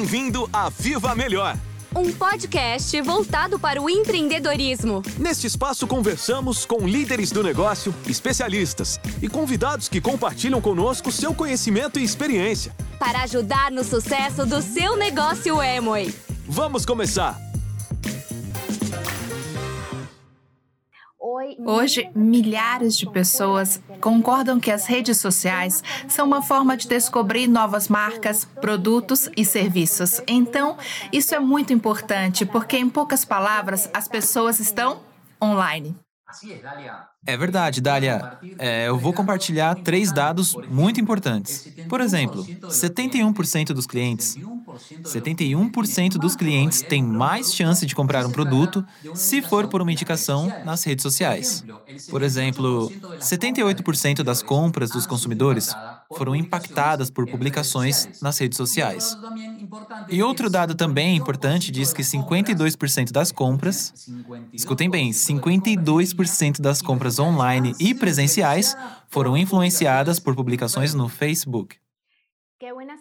Bem-vindo a Viva Melhor. Um podcast voltado para o empreendedorismo. Neste espaço conversamos com líderes do negócio, especialistas e convidados que compartilham conosco seu conhecimento e experiência. Para ajudar no sucesso do seu negócio Amway. Vamos começar! Hoje, milhares de pessoas concordam que as redes sociais são uma forma de descobrir novas marcas, produtos e serviços. Então, isso é muito importante, porque, em poucas palavras, as pessoas estão online. É verdade, Dália. É, eu vou compartilhar três dados muito importantes. Por exemplo, 71% dos clientes 71% dos clientes têm mais chance de comprar um produto se for por uma indicação nas redes sociais. Por exemplo, 78% das compras dos consumidores foram impactadas por publicações nas redes sociais. E outro dado também importante diz que 52% das compras, escutem bem, 52% das compras online e presenciais foram influenciadas por publicações no Facebook.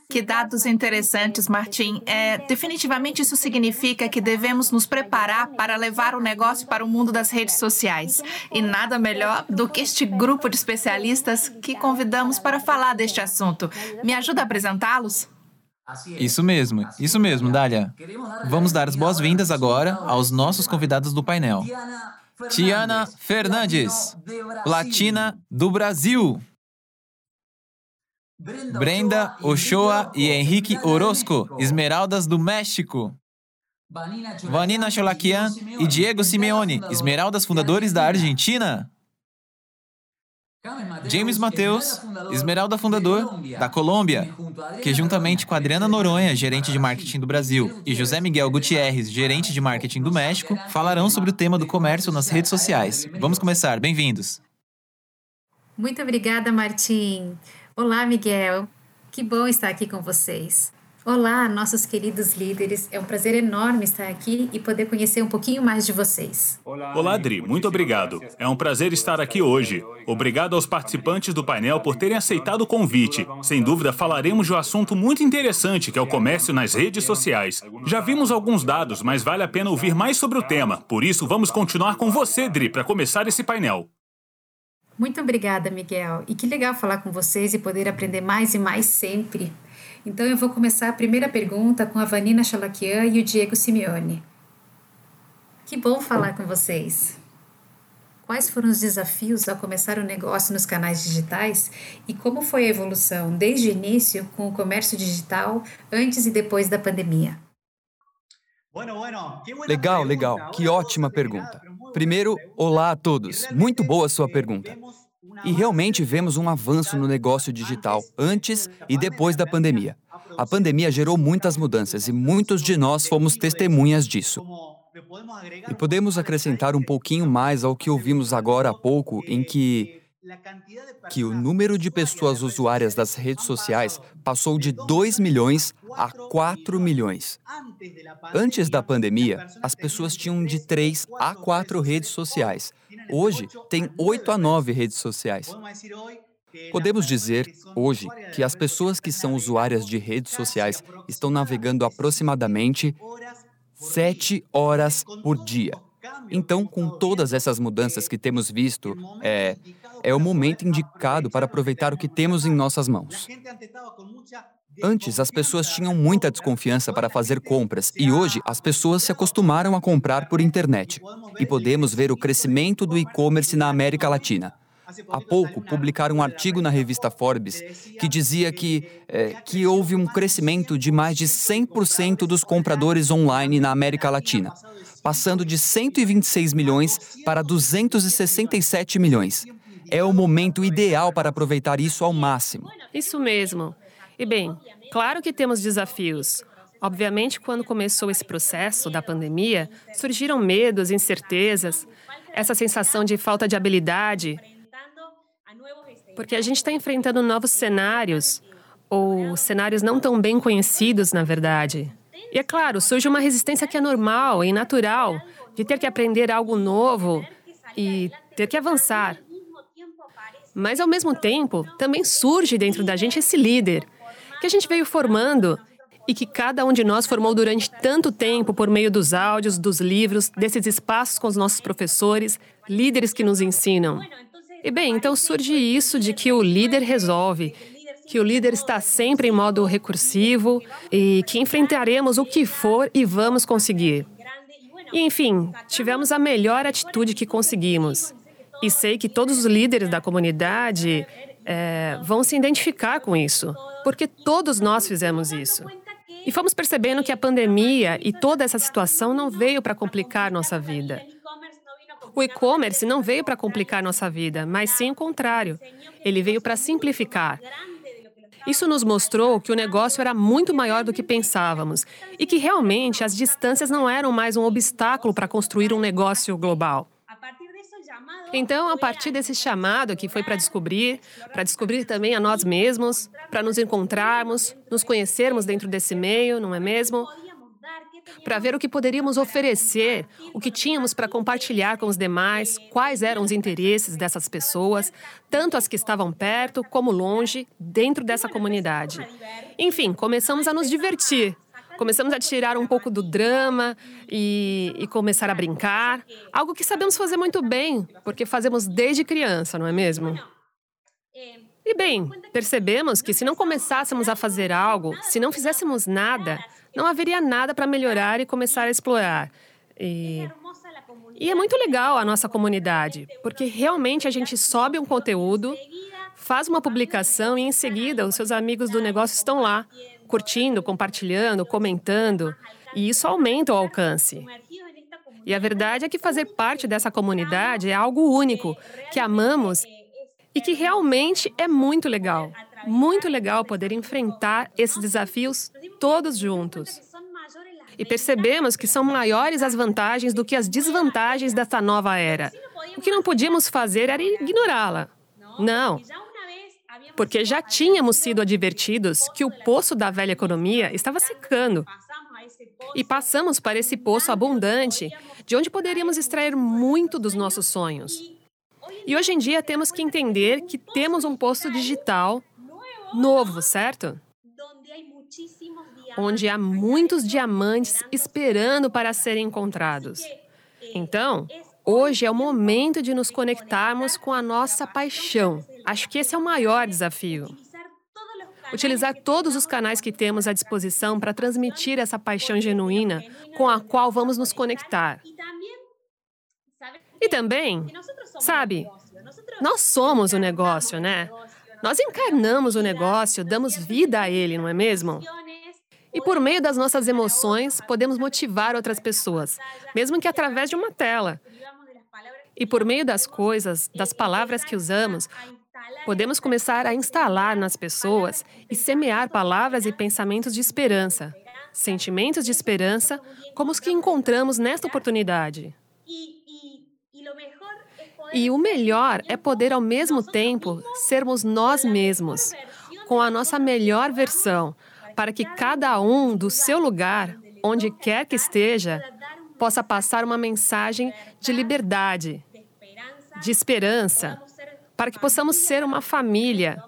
Que dados interessantes, Martim. É, definitivamente isso significa que devemos nos preparar para levar o negócio para o mundo das redes sociais. E nada melhor do que este grupo de especialistas que convidamos para falar deste assunto. Me ajuda a apresentá-los? Isso mesmo, isso mesmo, Dália. Vamos dar as boas-vindas agora aos nossos convidados do painel. Tiana Fernandes, Platina do Brasil. Brenda Ochoa e Henrique Orozco, Esmeraldas do México. Vanina Cholakian e Diego Simeone, Esmeraldas fundadores da Argentina. James Mateus, Esmeralda fundador da Colômbia, que juntamente com Adriana Noronha, gerente de marketing do Brasil, e José Miguel Gutierrez, gerente de marketing do México, falarão sobre o tema do comércio nas redes sociais. Vamos começar, bem-vindos. Muito obrigada, Martim. Olá, Miguel. Que bom estar aqui com vocês. Olá, nossos queridos líderes. É um prazer enorme estar aqui e poder conhecer um pouquinho mais de vocês. Olá, Adri. Muito obrigado. É um prazer estar aqui hoje. Obrigado aos participantes do painel por terem aceitado o convite. Sem dúvida, falaremos de um assunto muito interessante, que é o comércio nas redes sociais. Já vimos alguns dados, mas vale a pena ouvir mais sobre o tema. Por isso, vamos continuar com você, Dri, para começar esse painel. Muito obrigada, Miguel. E que legal falar com vocês e poder aprender mais e mais sempre. Então eu vou começar a primeira pergunta com a Vanina Chalakian e o Diego Simeone. Que bom falar com vocês. Quais foram os desafios ao começar o negócio nos canais digitais e como foi a evolução desde o início com o comércio digital antes e depois da pandemia? Legal, legal. Que ótima pergunta. Primeiro, olá a todos. Muito boa a sua pergunta. E realmente vemos um avanço no negócio digital antes e depois da pandemia. A pandemia gerou muitas mudanças e muitos de nós fomos testemunhas disso. E podemos acrescentar um pouquinho mais ao que ouvimos agora há pouco, em que que o número de pessoas usuárias das redes sociais passou de 2 milhões a 4 milhões. Antes da pandemia, as pessoas tinham de 3 a 4 redes sociais. Hoje, tem 8 a 9 redes sociais. Podemos dizer, hoje, que as pessoas que são usuárias de redes sociais estão navegando aproximadamente 7 horas por dia. Então, com todas essas mudanças que temos visto, é, é o momento indicado para aproveitar o que temos em nossas mãos. Antes, as pessoas tinham muita desconfiança para fazer compras e hoje as pessoas se acostumaram a comprar por internet. E podemos ver o crescimento do e-commerce na América Latina. Há pouco, publicaram um artigo na revista Forbes que dizia que, é, que houve um crescimento de mais de 100% dos compradores online na América Latina, passando de 126 milhões para 267 milhões. É o momento ideal para aproveitar isso ao máximo. Isso mesmo. E bem, claro que temos desafios. Obviamente, quando começou esse processo da pandemia, surgiram medos, incertezas, essa sensação de falta de habilidade, porque a gente está enfrentando novos cenários, ou cenários não tão bem conhecidos, na verdade. E é claro, surge uma resistência que é normal e natural, de ter que aprender algo novo e ter que avançar. Mas, ao mesmo tempo, também surge dentro da gente esse líder, que a gente veio formando e que cada um de nós formou durante tanto tempo por meio dos áudios, dos livros, desses espaços com os nossos professores, líderes que nos ensinam. E bem, então surge isso de que o líder resolve, que o líder está sempre em modo recursivo e que enfrentaremos o que for e vamos conseguir. E, enfim, tivemos a melhor atitude que conseguimos. E sei que todos os líderes da comunidade é, vão se identificar com isso, porque todos nós fizemos isso. E fomos percebendo que a pandemia e toda essa situação não veio para complicar nossa vida. O e-commerce não veio para complicar nossa vida, mas sim o contrário. Ele veio para simplificar. Isso nos mostrou que o negócio era muito maior do que pensávamos e que realmente as distâncias não eram mais um obstáculo para construir um negócio global. Então, a partir desse chamado que foi para descobrir, para descobrir também a nós mesmos, para nos encontrarmos, nos conhecermos dentro desse meio, não é mesmo? Para ver o que poderíamos oferecer, o que tínhamos para compartilhar com os demais, quais eram os interesses dessas pessoas, tanto as que estavam perto como longe, dentro dessa comunidade. Enfim, começamos a nos divertir, Começamos a tirar um pouco do drama e, e começar a brincar. Algo que sabemos fazer muito bem, porque fazemos desde criança, não é mesmo? E bem, percebemos que se não começássemos a fazer algo, se não fizéssemos nada, não haveria nada para melhorar e começar a explorar. E, e é muito legal a nossa comunidade, porque realmente a gente sobe um conteúdo, faz uma publicação e em seguida os seus amigos do negócio estão lá, curtindo, compartilhando, comentando, e isso aumenta o alcance. E a verdade é que fazer parte dessa comunidade é algo único, que amamos e que realmente é muito legal. Muito legal poder enfrentar esses desafios todos juntos. E percebemos que são maiores as vantagens do que as desvantagens dessa nova era. O que não podíamos fazer era ignorá-la. Não, porque já tínhamos sido advertidos que o poço da velha economia estava secando. E passamos para esse poço abundante, de onde poderíamos extrair muito dos nossos sonhos. E hoje em dia temos que entender que temos um poço digital novo, certo? Onde há muitos diamantes esperando para serem encontrados. Então, Hoje é o momento de nos conectarmos com a nossa paixão. Acho que esse é o maior desafio. Utilizar todos os canais que temos à disposição para transmitir essa paixão genuína com a qual vamos nos conectar. E também, sabe, nós somos o negócio, né? Nós encarnamos o negócio, damos vida a ele, não é mesmo? E por meio das nossas emoções, podemos motivar outras pessoas, mesmo que através de uma tela. E por meio das coisas, das palavras que usamos, podemos começar a instalar nas pessoas e semear palavras e pensamentos de esperança, sentimentos de esperança, como os que encontramos nesta oportunidade. E o melhor é poder, ao mesmo tempo, sermos nós mesmos, com a nossa melhor versão, para que cada um do seu lugar, onde quer que esteja, possa passar uma mensagem de liberdade, de esperança, para que possamos ser uma família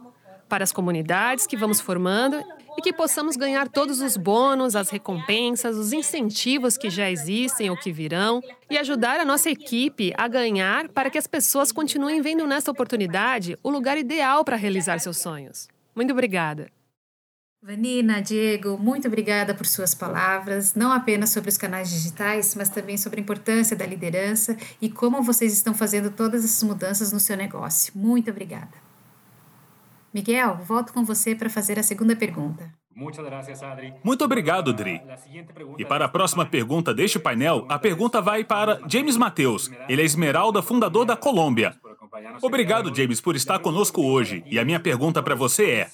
para as comunidades que vamos formando e que possamos ganhar todos os bônus, as recompensas, os incentivos que já existem ou que virão e ajudar a nossa equipe a ganhar para que as pessoas continuem vendo nessa oportunidade o lugar ideal para realizar seus sonhos. Muito obrigada. Vanina, Diego, muito obrigada por suas palavras, não apenas sobre os canais digitais, mas também sobre a importância da liderança e como vocês estão fazendo todas essas mudanças no seu negócio. Muito obrigada. Miguel, volto com você para fazer a segunda pergunta. Muito obrigado, Dri. E para a próxima pergunta deste painel, a pergunta vai para James Mateus. Ele é Esmeralda, fundador da Colômbia. Obrigado, James, por estar conosco hoje. E a minha pergunta para você é: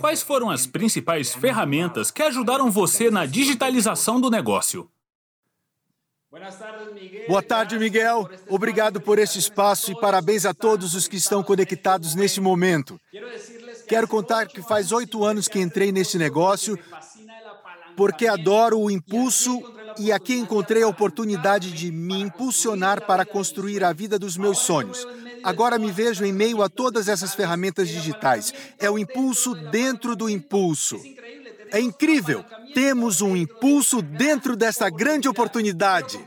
Quais foram as principais ferramentas que ajudaram você na digitalização do negócio? Boa tarde, Miguel. Obrigado por este espaço e parabéns a todos os que estão conectados neste momento. Quero contar que faz oito anos que entrei neste negócio porque adoro o impulso e aqui encontrei a oportunidade de me impulsionar para construir a vida dos meus sonhos. Agora me vejo em meio a todas essas ferramentas digitais. É o impulso dentro do impulso. É incrível! Temos um impulso dentro dessa grande oportunidade.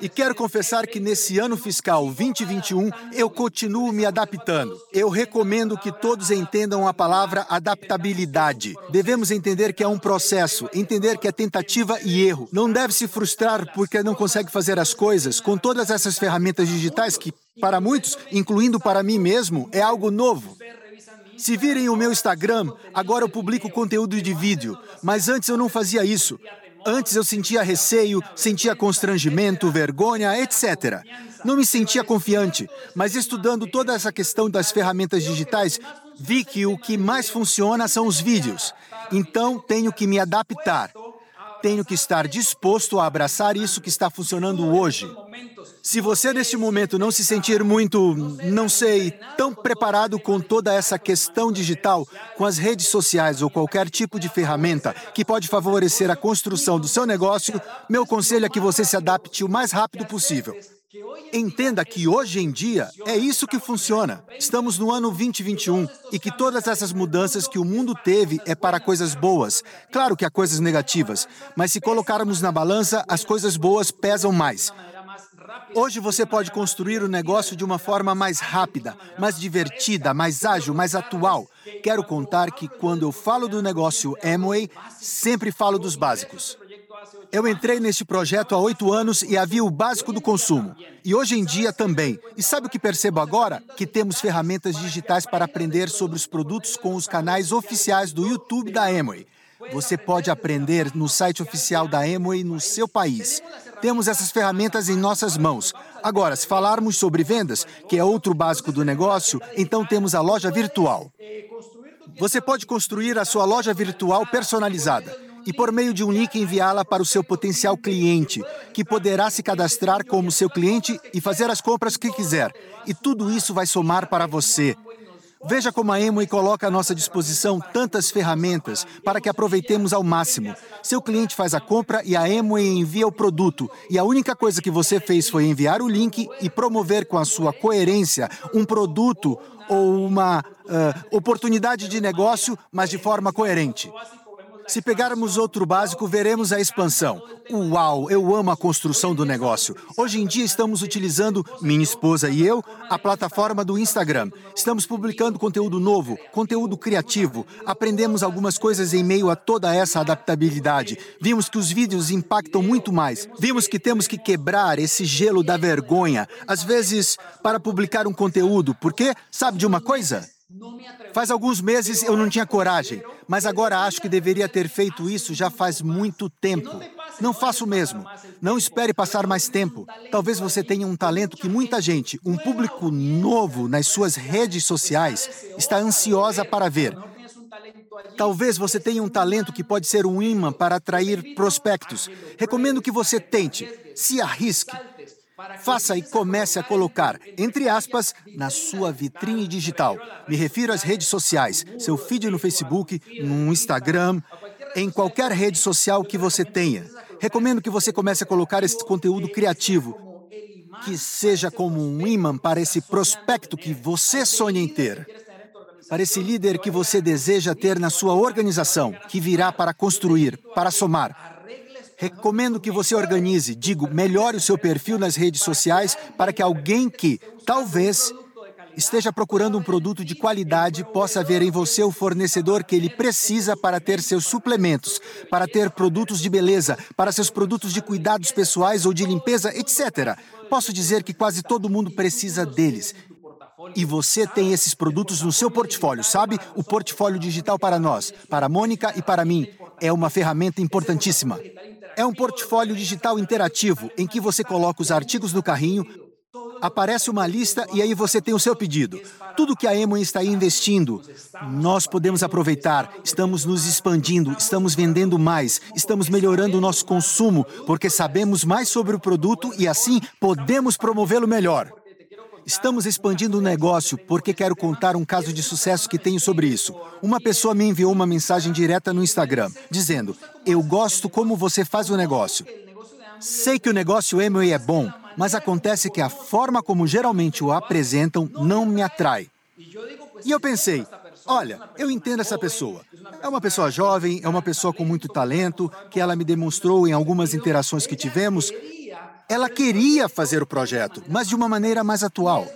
E quero confessar que nesse ano fiscal 2021 eu continuo me adaptando. Eu recomendo que todos entendam a palavra adaptabilidade. Devemos entender que é um processo, entender que é tentativa e erro. Não deve se frustrar porque não consegue fazer as coisas com todas essas ferramentas digitais que, para muitos, incluindo para mim mesmo, é algo novo. Se virem o meu Instagram, agora eu publico conteúdo de vídeo, mas antes eu não fazia isso. Antes eu sentia receio, sentia constrangimento, vergonha, etc. Não me sentia confiante, mas estudando toda essa questão das ferramentas digitais, vi que o que mais funciona são os vídeos. Então tenho que me adaptar. Tenho que estar disposto a abraçar isso que está funcionando hoje. Se você neste momento não se sentir muito, não sei, tão preparado com toda essa questão digital, com as redes sociais ou qualquer tipo de ferramenta que pode favorecer a construção do seu negócio, meu conselho é que você se adapte o mais rápido possível. Entenda que hoje em dia é isso que funciona. Estamos no ano 2021 e que todas essas mudanças que o mundo teve é para coisas boas. Claro que há coisas negativas, mas se colocarmos na balança, as coisas boas pesam mais. Hoje você pode construir o negócio de uma forma mais rápida, mais divertida, mais ágil, mais atual. Quero contar que quando eu falo do negócio Amway, sempre falo dos básicos. Eu entrei neste projeto há oito anos e havia o básico do consumo. E hoje em dia também. E sabe o que percebo agora? Que temos ferramentas digitais para aprender sobre os produtos com os canais oficiais do YouTube da Amway. Você pode aprender no site oficial da Amway no seu país. Temos essas ferramentas em nossas mãos. Agora, se falarmos sobre vendas, que é outro básico do negócio, então temos a loja virtual. Você pode construir a sua loja virtual personalizada e, por meio de um link, enviá-la para o seu potencial cliente, que poderá se cadastrar como seu cliente e fazer as compras que quiser. E tudo isso vai somar para você. Veja como a Amway coloca à nossa disposição tantas ferramentas para que aproveitemos ao máximo. Seu cliente faz a compra e a Amway envia o produto. E a única coisa que você fez foi enviar o link e promover com a sua coerência um produto ou uma uh, oportunidade de negócio, mas de forma coerente. Se pegarmos outro básico, veremos a expansão. Uau, eu amo a construção do negócio. Hoje em dia estamos utilizando, minha esposa e eu, a plataforma do Instagram. Estamos publicando conteúdo novo, conteúdo criativo. Aprendemos algumas coisas em meio a toda essa adaptabilidade. Vimos que os vídeos impactam muito mais. Vimos que temos que quebrar esse gelo da vergonha, às vezes para publicar um conteúdo, porque sabe de uma coisa? Faz alguns meses eu não tinha coragem, mas agora acho que deveria ter feito isso já faz muito tempo. Não faço mesmo. Não espere passar mais tempo. Talvez você tenha um talento que muita gente, um público novo nas suas redes sociais, está ansiosa para ver. Talvez você tenha um talento que pode ser um imã para atrair prospectos. Recomendo que você tente, se arrisque. Faça e comece a colocar, entre aspas, na sua vitrine digital. Me refiro às redes sociais, seu feed no Facebook, no Instagram, em qualquer rede social que você tenha. Recomendo que você comece a colocar esse conteúdo criativo, que seja como um imã para esse prospecto que você sonha em ter. Para esse líder que você deseja ter na sua organização, que virá para construir, para somar, Recomendo que você organize, digo, melhore o seu perfil nas redes sociais para que alguém que, talvez, esteja procurando um produto de qualidade possa ver em você o fornecedor que ele precisa para ter seus suplementos, para ter produtos de beleza, para seus produtos de cuidados pessoais ou de limpeza, etc. Posso dizer que quase todo mundo precisa deles. E você tem esses produtos no seu portfólio, sabe? O portfólio digital para nós, para a Mônica e para mim, é uma ferramenta importantíssima. É um portfólio digital interativo em que você coloca os artigos no carrinho, aparece uma lista e aí você tem o seu pedido. Tudo que a Emo está investindo, nós podemos aproveitar, estamos nos expandindo, estamos vendendo mais, estamos melhorando o nosso consumo, porque sabemos mais sobre o produto e assim podemos promovê-lo melhor. Estamos expandindo o negócio porque quero contar um caso de sucesso que tenho sobre isso. Uma pessoa me enviou uma mensagem direta no Instagram, dizendo: Eu gosto como você faz o negócio. Sei que o negócio Emily é bom, mas acontece que a forma como geralmente o apresentam não me atrai. E eu pensei: olha, eu entendo essa pessoa. É uma pessoa jovem, é uma pessoa com muito talento, que ela me demonstrou em algumas interações que tivemos. Ela queria fazer o projeto, mas de uma maneira mais atual.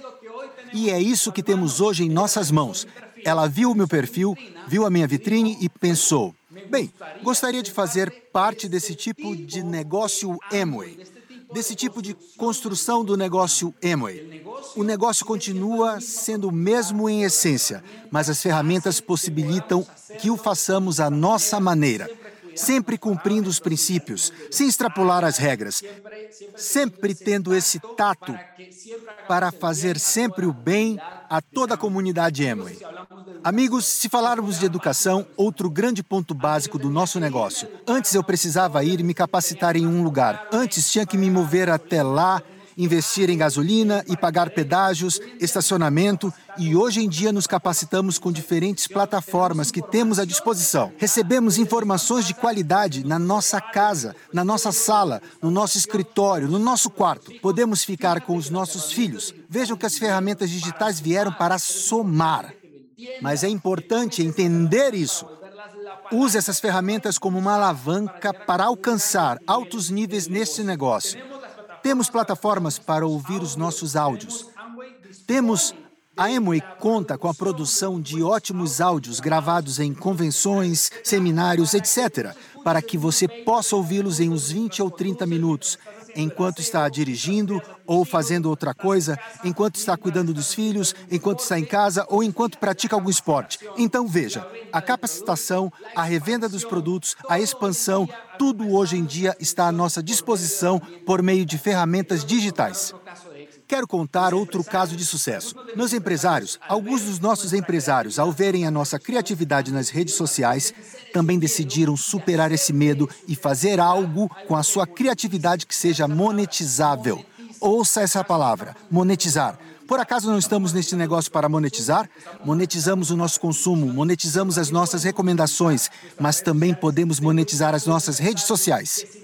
E é isso que temos hoje em nossas mãos. Ela viu o meu perfil, viu a minha vitrine e pensou: bem, gostaria de fazer parte desse tipo de negócio Amway desse tipo de construção do negócio Amway. O negócio continua sendo o mesmo em essência, mas as ferramentas possibilitam que o façamos à nossa maneira, sempre cumprindo os princípios, sem extrapolar as regras, sempre tendo esse tato para fazer sempre o bem a toda a comunidade Amway. Amigos, se falarmos de educação, outro grande ponto básico do nosso negócio. Antes eu precisava ir me capacitar em um lugar. Antes tinha que me mover até lá, investir em gasolina e pagar pedágios, estacionamento, e hoje em dia nos capacitamos com diferentes plataformas que temos à disposição. Recebemos informações de qualidade na nossa casa, na nossa sala, no nosso escritório, no nosso quarto. Podemos ficar com os nossos filhos. Vejam que as ferramentas digitais vieram para somar. Mas é importante entender isso. Use essas ferramentas como uma alavanca para alcançar altos níveis neste negócio. Temos plataformas para ouvir os nossos áudios. Temos a Emway conta com a produção de ótimos áudios gravados em convenções, seminários, etc., para que você possa ouvi-los em uns 20 ou 30 minutos, enquanto está dirigindo ou fazendo outra coisa, enquanto está cuidando dos filhos, enquanto está em casa ou enquanto pratica algum esporte. Então veja, a capacitação, a revenda dos produtos, a expansão, tudo hoje em dia está à nossa disposição por meio de ferramentas digitais. Quero contar outro caso de sucesso. Meus empresários, alguns dos nossos empresários, ao verem a nossa criatividade nas redes sociais, também decidiram superar esse medo e fazer algo com a sua criatividade que seja monetizável. Ouça essa palavra: monetizar. Por acaso não estamos neste negócio para monetizar? Monetizamos o nosso consumo, monetizamos as nossas recomendações, mas também podemos monetizar as nossas redes sociais.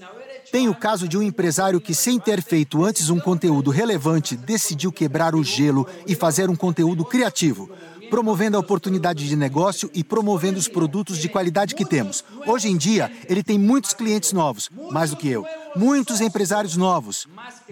Tem o caso de um empresário que, sem ter feito antes um conteúdo relevante, decidiu quebrar o gelo e fazer um conteúdo criativo, promovendo a oportunidade de negócio e promovendo os produtos de qualidade que temos. Hoje em dia, ele tem muitos clientes novos, mais do que eu. Muitos empresários novos,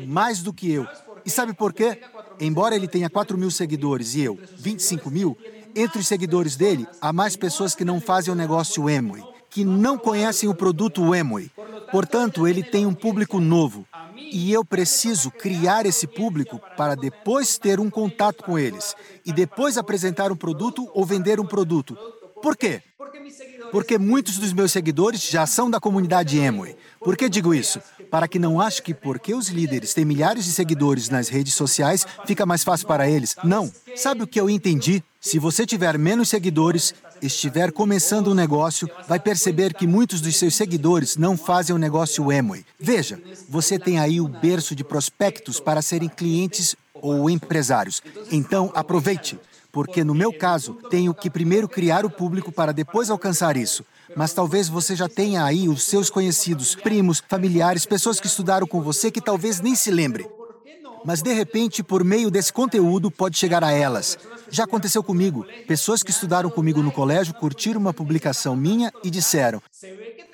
mais do que eu. E sabe por quê? Embora ele tenha 4 mil seguidores e eu 25 mil, entre os seguidores dele, há mais pessoas que não fazem o negócio Emway, que não conhecem o produto Emway. Portanto, ele tem um público novo. E eu preciso criar esse público para depois ter um contato com eles e depois apresentar um produto ou vender um produto. Por quê? Porque muitos dos meus seguidores já são da comunidade Emway. Por que digo isso? Para que não ache que porque os líderes têm milhares de seguidores nas redes sociais, fica mais fácil para eles. Não. Sabe o que eu entendi? Se você tiver menos seguidores, estiver começando um negócio, vai perceber que muitos dos seus seguidores não fazem o negócio Amway. Veja, você tem aí o berço de prospectos para serem clientes ou empresários. Então, aproveite, porque no meu caso, tenho que primeiro criar o público para depois alcançar isso. Mas talvez você já tenha aí os seus conhecidos, primos, familiares, pessoas que estudaram com você que talvez nem se lembre. Mas de repente, por meio desse conteúdo, pode chegar a elas. Já aconteceu comigo. Pessoas que estudaram comigo no colégio curtiram uma publicação minha e disseram: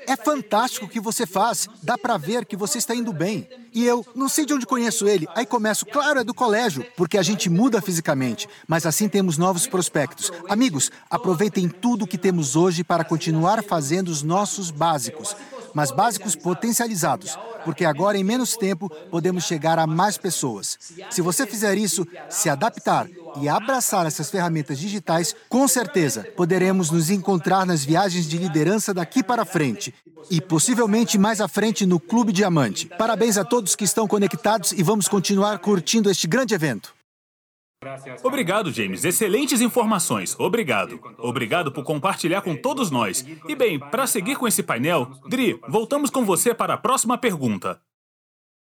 É fantástico o que você faz, dá para ver que você está indo bem. E eu, não sei de onde conheço ele. Aí começo, claro, é do colégio, porque a gente muda fisicamente, mas assim temos novos prospectos. Amigos, aproveitem tudo o que temos hoje para continuar fazendo os nossos básicos mas básicos potencializados, porque agora em menos tempo podemos chegar a mais pessoas. Se você fizer isso, se adaptar e abraçar essas ferramentas digitais, com certeza poderemos nos encontrar nas viagens de liderança daqui para frente e possivelmente mais à frente no Clube Diamante. Parabéns a todos que estão conectados e vamos continuar curtindo este grande evento. Obrigado, James. Excelentes informações. Obrigado. Obrigado por compartilhar com todos nós. E bem, para seguir com esse painel, Dri, voltamos com você para a próxima pergunta.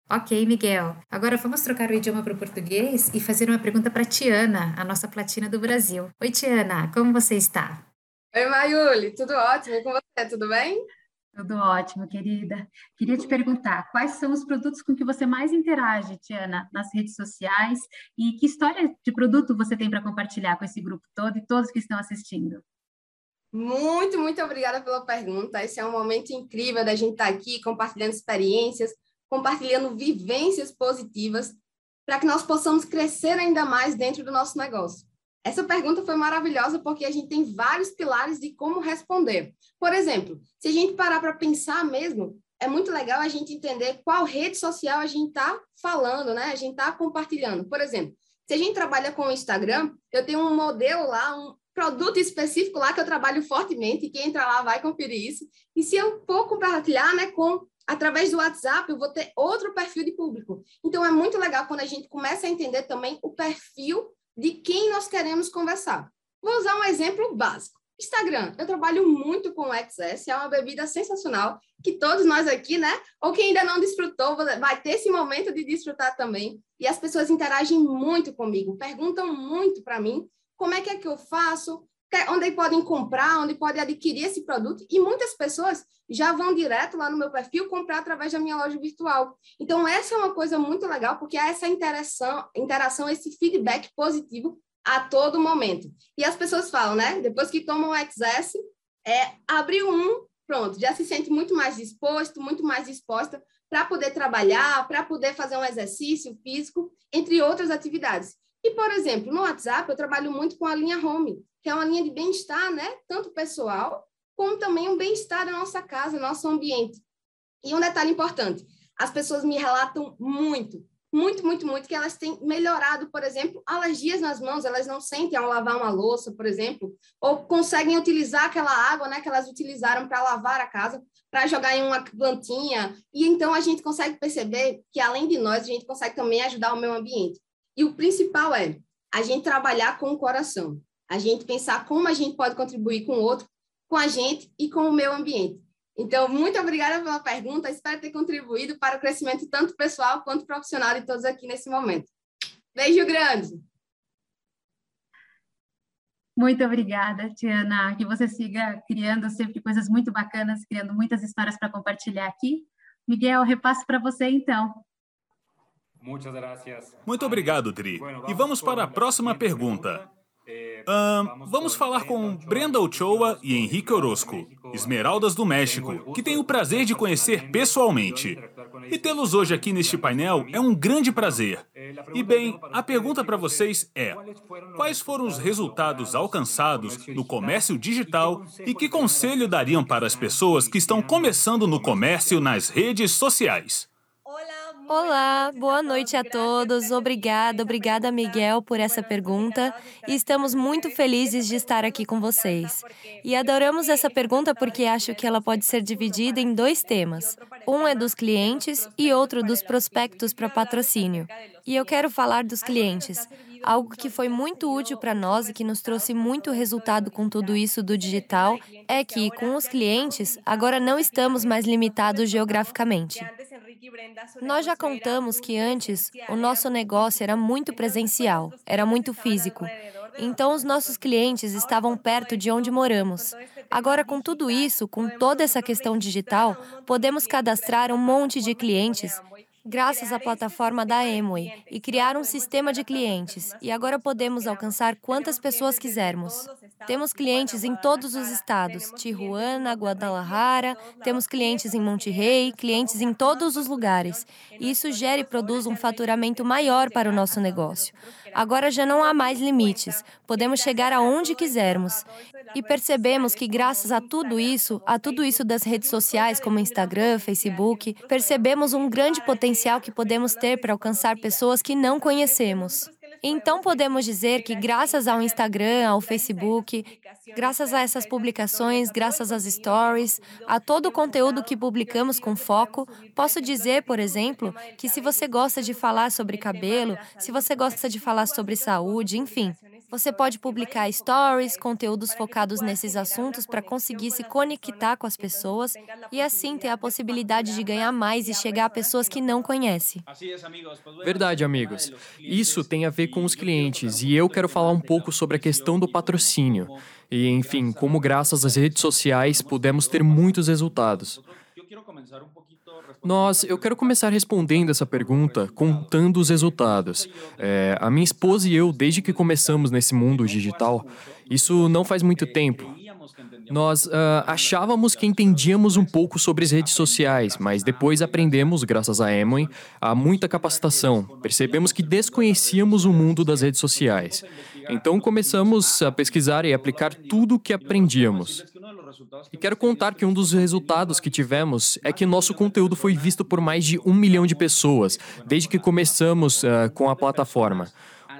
Ok, Miguel. Agora vamos trocar o idioma para o português e fazer uma pergunta para Tiana, a nossa platina do Brasil. Oi, Tiana, como você está? Oi, Mayuli, tudo ótimo. E com você, tudo bem? Tudo ótimo, querida. Queria te perguntar, quais são os produtos com que você mais interage, Tiana, nas redes sociais? E que história de produto você tem para compartilhar com esse grupo todo e todos que estão assistindo? Muito, muito obrigada pela pergunta. Esse é um momento incrível da gente estar aqui compartilhando experiências, compartilhando vivências positivas para que nós possamos crescer ainda mais dentro do nosso negócio. Essa pergunta foi maravilhosa porque a gente tem vários pilares de como responder. Por exemplo, se a gente parar para pensar mesmo, é muito legal a gente entender qual rede social a gente está falando, né? A gente está compartilhando. Por exemplo, se a gente trabalha com o Instagram, eu tenho um modelo lá, um produto específico lá que eu trabalho fortemente, quem entra lá vai conferir isso. E se eu for compartilhar, né, com através do WhatsApp, eu vou ter outro perfil de público. Então é muito legal quando a gente começa a entender também o perfil de quem nós queremos conversar. Vou usar um exemplo básico. Instagram, eu trabalho muito com o XS, é uma bebida sensacional que todos nós aqui, né? Ou quem ainda não desfrutou, vai ter esse momento de desfrutar também. E as pessoas interagem muito comigo, perguntam muito para mim como é que é que eu faço, onde podem comprar, onde podem adquirir esse produto. E muitas pessoas já vão direto lá no meu perfil comprar através da minha loja virtual. Então, essa é uma coisa muito legal, porque há essa interação, interação esse feedback positivo a todo momento. E as pessoas falam, né? Depois que tomam o XS, é, abriu um, pronto, já se sente muito mais disposto, muito mais disposta para poder trabalhar, para poder fazer um exercício físico, entre outras atividades. E, por exemplo, no WhatsApp, eu trabalho muito com a linha Home, que é uma linha de bem-estar, né? Tanto pessoal, como também um bem-estar da nossa casa, nosso ambiente. E um detalhe importante: as pessoas me relatam muito, muito, muito, muito que elas têm melhorado, por exemplo, alergias nas mãos, elas não sentem ao lavar uma louça, por exemplo, ou conseguem utilizar aquela água né, que elas utilizaram para lavar a casa, para jogar em uma plantinha. E então a gente consegue perceber que, além de nós, a gente consegue também ajudar o meio ambiente. E o principal é a gente trabalhar com o coração, a gente pensar como a gente pode contribuir com o outro, com a gente e com o meio ambiente. Então, muito obrigada pela pergunta. Espero ter contribuído para o crescimento tanto pessoal quanto profissional de todos aqui nesse momento. Beijo grande! Muito obrigada, Tiana. Que você siga criando sempre coisas muito bacanas, criando muitas histórias para compartilhar aqui. Miguel, repasso para você então. Muito obrigado, Tri. E vamos para a próxima pergunta. Uh, vamos falar com Brenda Ochoa e Henrique Orozco, Esmeraldas do México, que tenho o prazer de conhecer pessoalmente. E tê-los hoje aqui neste painel é um grande prazer. E bem, a pergunta para vocês é: quais foram os resultados alcançados no comércio digital e que conselho dariam para as pessoas que estão começando no comércio nas redes sociais? Olá, boa noite a todos. Obrigada, obrigada, Miguel, por essa pergunta. E estamos muito felizes de estar aqui com vocês. E adoramos essa pergunta porque acho que ela pode ser dividida em dois temas. Um é dos clientes e outro dos prospectos para patrocínio. E eu quero falar dos clientes. Algo que foi muito útil para nós e que nos trouxe muito resultado com tudo isso do digital é que, com os clientes, agora não estamos mais limitados geograficamente. Nós já contamos que antes o nosso negócio era muito presencial, era muito físico. Então, os nossos clientes estavam perto de onde moramos. Agora, com tudo isso, com toda essa questão digital, podemos cadastrar um monte de clientes graças à plataforma da Emway e criar um sistema de clientes. E agora podemos alcançar quantas pessoas quisermos. Temos clientes em todos os estados: Tijuana, Guadalajara, temos clientes em Monterrey, clientes em todos os lugares. Isso gera e produz um faturamento maior para o nosso negócio. Agora já não há mais limites, podemos chegar aonde quisermos. E percebemos que, graças a tudo isso, a tudo isso das redes sociais como Instagram, Facebook, percebemos um grande potencial que podemos ter para alcançar pessoas que não conhecemos. Então podemos dizer que graças ao Instagram, ao Facebook, graças a essas publicações, graças às stories, a todo o conteúdo que publicamos com foco, posso dizer, por exemplo, que se você gosta de falar sobre cabelo, se você gosta de falar sobre saúde, enfim, você pode publicar stories, conteúdos focados nesses assuntos para conseguir se conectar com as pessoas e assim ter a possibilidade de ganhar mais e chegar a pessoas que não conhece. Verdade, amigos. Isso tem a ver com os clientes e eu quero falar um pouco sobre a questão do patrocínio. E, enfim, como graças às redes sociais pudemos ter muitos resultados. Nós, eu quero começar respondendo essa pergunta contando os resultados. É, a minha esposa e eu, desde que começamos nesse mundo digital, isso não faz muito tempo. Nós uh, achávamos que entendíamos um pouco sobre as redes sociais, mas depois aprendemos, graças a Amway, a muita capacitação. Percebemos que desconhecíamos o mundo das redes sociais. Então começamos a pesquisar e aplicar tudo o que aprendíamos. E quero contar que um dos resultados que tivemos é que nosso conteúdo foi visto por mais de um milhão de pessoas desde que começamos uh, com a plataforma.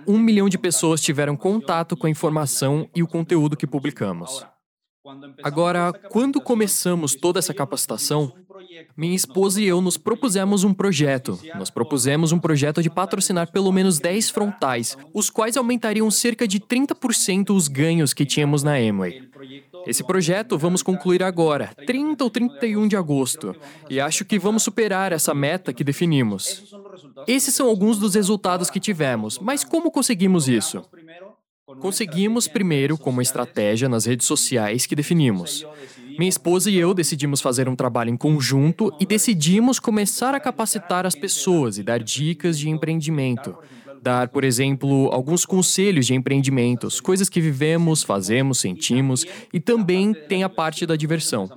Um milhão de pessoas tiveram contato com a informação e o conteúdo que publicamos. Agora, quando começamos toda essa capacitação, minha esposa e eu nos propusemos um projeto. Nós propusemos um projeto de patrocinar pelo menos 10 frontais, os quais aumentariam cerca de 30% os ganhos que tínhamos na Amway. Esse projeto vamos concluir agora, 30 ou 31 de agosto, e acho que vamos superar essa meta que definimos. Esses são alguns dos resultados que tivemos, mas como conseguimos isso? Conseguimos primeiro com uma estratégia nas redes sociais que definimos. Minha esposa e eu decidimos fazer um trabalho em conjunto e decidimos começar a capacitar as pessoas e dar dicas de empreendimento dar, por exemplo, alguns conselhos de empreendimentos, coisas que vivemos, fazemos, sentimos, e também tem a parte da diversão.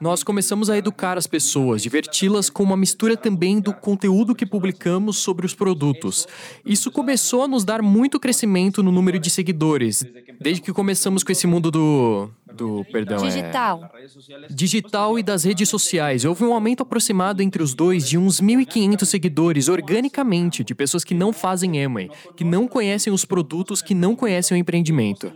Nós começamos a educar as pessoas, diverti-las com uma mistura também do conteúdo que publicamos sobre os produtos. Isso começou a nos dar muito crescimento no número de seguidores, desde que começamos com esse mundo do do, perdão, é digital. É, digital e das redes sociais. Houve um aumento aproximado entre os dois de uns 1.500 seguidores organicamente, de pessoas que não fazem Amway, que não conhecem os produtos, que não conhecem o empreendimento.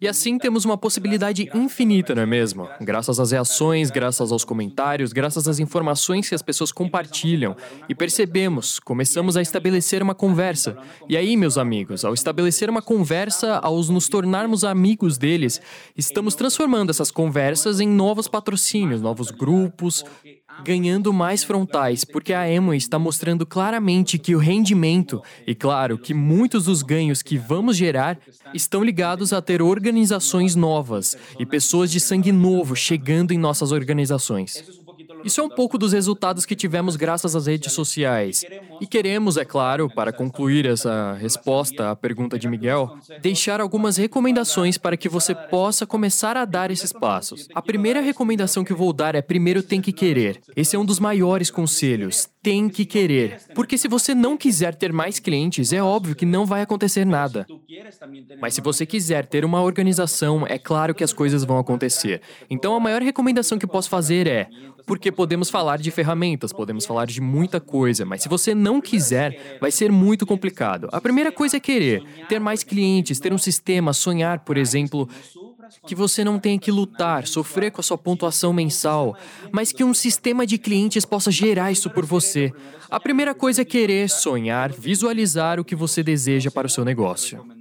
E assim temos uma possibilidade infinita, não é mesmo? Graças às reações, graças aos comentários, graças às informações que as pessoas compartilham. E percebemos, começamos a estabelecer uma conversa. E aí, meus amigos, ao estabelecer uma conversa, ao nos tornarmos amigos deles, estamos transformando essas conversas em novos patrocínios, novos grupos, ganhando mais frontais, porque a Emo está mostrando claramente que o rendimento, e claro que muitos dos ganhos que vamos gerar, estão ligados a ter organizações novas e pessoas de sangue novo chegando em nossas organizações. Isso é um pouco dos resultados que tivemos graças às redes sociais. E queremos, é claro, para concluir essa resposta à pergunta de Miguel, deixar algumas recomendações para que você possa começar a dar esses passos. A primeira recomendação que vou dar é primeiro tem que querer. Esse é um dos maiores conselhos. Tem que querer. Porque se você não quiser ter mais clientes, é óbvio que não vai acontecer nada. Mas se você quiser ter uma organização, é claro que as coisas vão acontecer. Então a maior recomendação que posso fazer é porque podemos falar de ferramentas, podemos falar de muita coisa, mas se você não quiser, vai ser muito complicado. A primeira coisa é querer, ter mais clientes, ter um sistema, sonhar, por exemplo, que você não tenha que lutar, sofrer com a sua pontuação mensal, mas que um sistema de clientes possa gerar isso por você. A primeira coisa é querer, sonhar, visualizar o que você deseja para o seu negócio.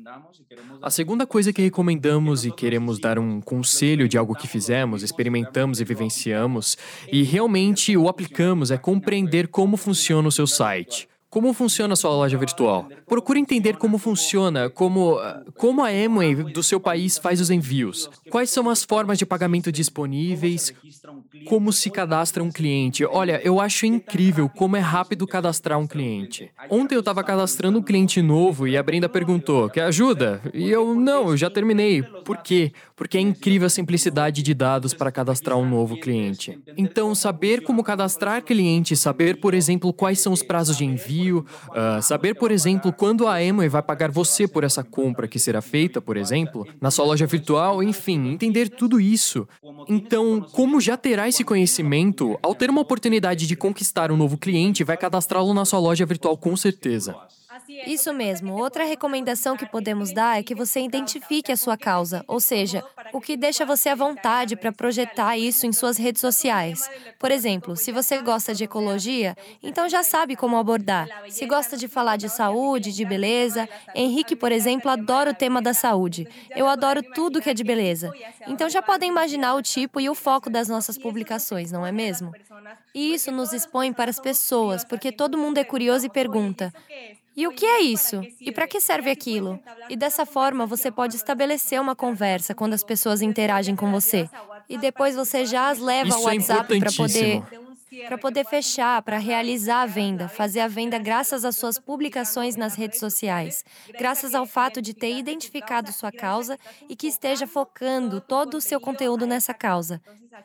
A segunda coisa que recomendamos e queremos dar um conselho de algo que fizemos, experimentamos e vivenciamos, e realmente o aplicamos é compreender como funciona o seu site. Como funciona a sua loja virtual? Procure entender como funciona, como, como a Amway do seu país faz os envios. Quais são as formas de pagamento disponíveis? Como se cadastra um cliente? Olha, eu acho incrível como é rápido cadastrar um cliente. Ontem eu estava cadastrando um cliente novo e a Brenda perguntou: quer ajuda? E eu, não, eu já terminei. Por quê? Porque é incrível a simplicidade de dados para cadastrar um novo cliente. Então, saber como cadastrar cliente, saber, por exemplo, quais são os prazos de envio, uh, saber, por exemplo, quando a Amway vai pagar você por essa compra que será feita, por exemplo, na sua loja virtual, enfim, entender tudo isso. Então, como já terá esse conhecimento, ao ter uma oportunidade de conquistar um novo cliente, vai cadastrá-lo na sua loja virtual com certeza. Isso mesmo. Outra recomendação que podemos dar é que você identifique a sua causa, ou seja, o que deixa você à vontade para projetar isso em suas redes sociais. Por exemplo, se você gosta de ecologia, então já sabe como abordar. Se gosta de falar de saúde, de beleza, Henrique, por exemplo, adora o tema da saúde. Eu adoro tudo que é de beleza. Então já podem imaginar o tipo e o foco das nossas publicações, não é mesmo? E isso nos expõe para as pessoas, porque todo mundo é curioso e pergunta: e o que é isso? E para que serve aquilo? E dessa forma você pode estabelecer uma conversa quando as pessoas interagem com você. E depois você já as leva isso ao é WhatsApp para poder para poder fechar, para realizar a venda, fazer a venda graças às suas publicações nas redes sociais, graças ao fato de ter identificado sua causa e que esteja focando todo o seu conteúdo nessa causa.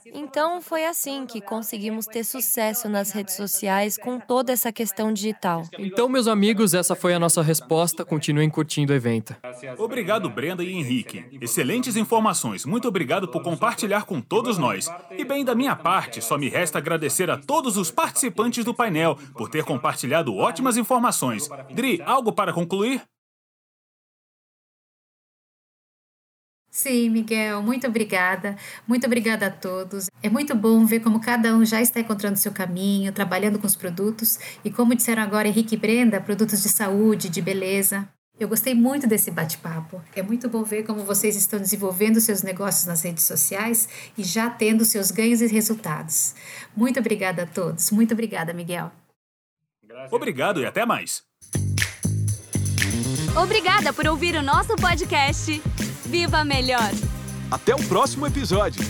Então, foi assim que conseguimos ter sucesso nas redes sociais com toda essa questão digital. Então, meus amigos, essa foi a nossa resposta. Continuem curtindo o evento. Obrigado, Brenda e Henrique. Excelentes informações. Muito obrigado por compartilhar com todos nós. E bem, da minha parte, só me resta agradecer a todos os participantes do painel por ter compartilhado ótimas informações. Dri, algo para concluir? Sim, Miguel, muito obrigada. Muito obrigada a todos. É muito bom ver como cada um já está encontrando seu caminho, trabalhando com os produtos e, como disseram agora Henrique e Brenda, produtos de saúde, de beleza. Eu gostei muito desse bate-papo. É muito bom ver como vocês estão desenvolvendo seus negócios nas redes sociais e já tendo seus ganhos e resultados. Muito obrigada a todos. Muito obrigada, Miguel. Obrigado e até mais. Obrigada por ouvir o nosso podcast. Viva Melhor. Até o próximo episódio.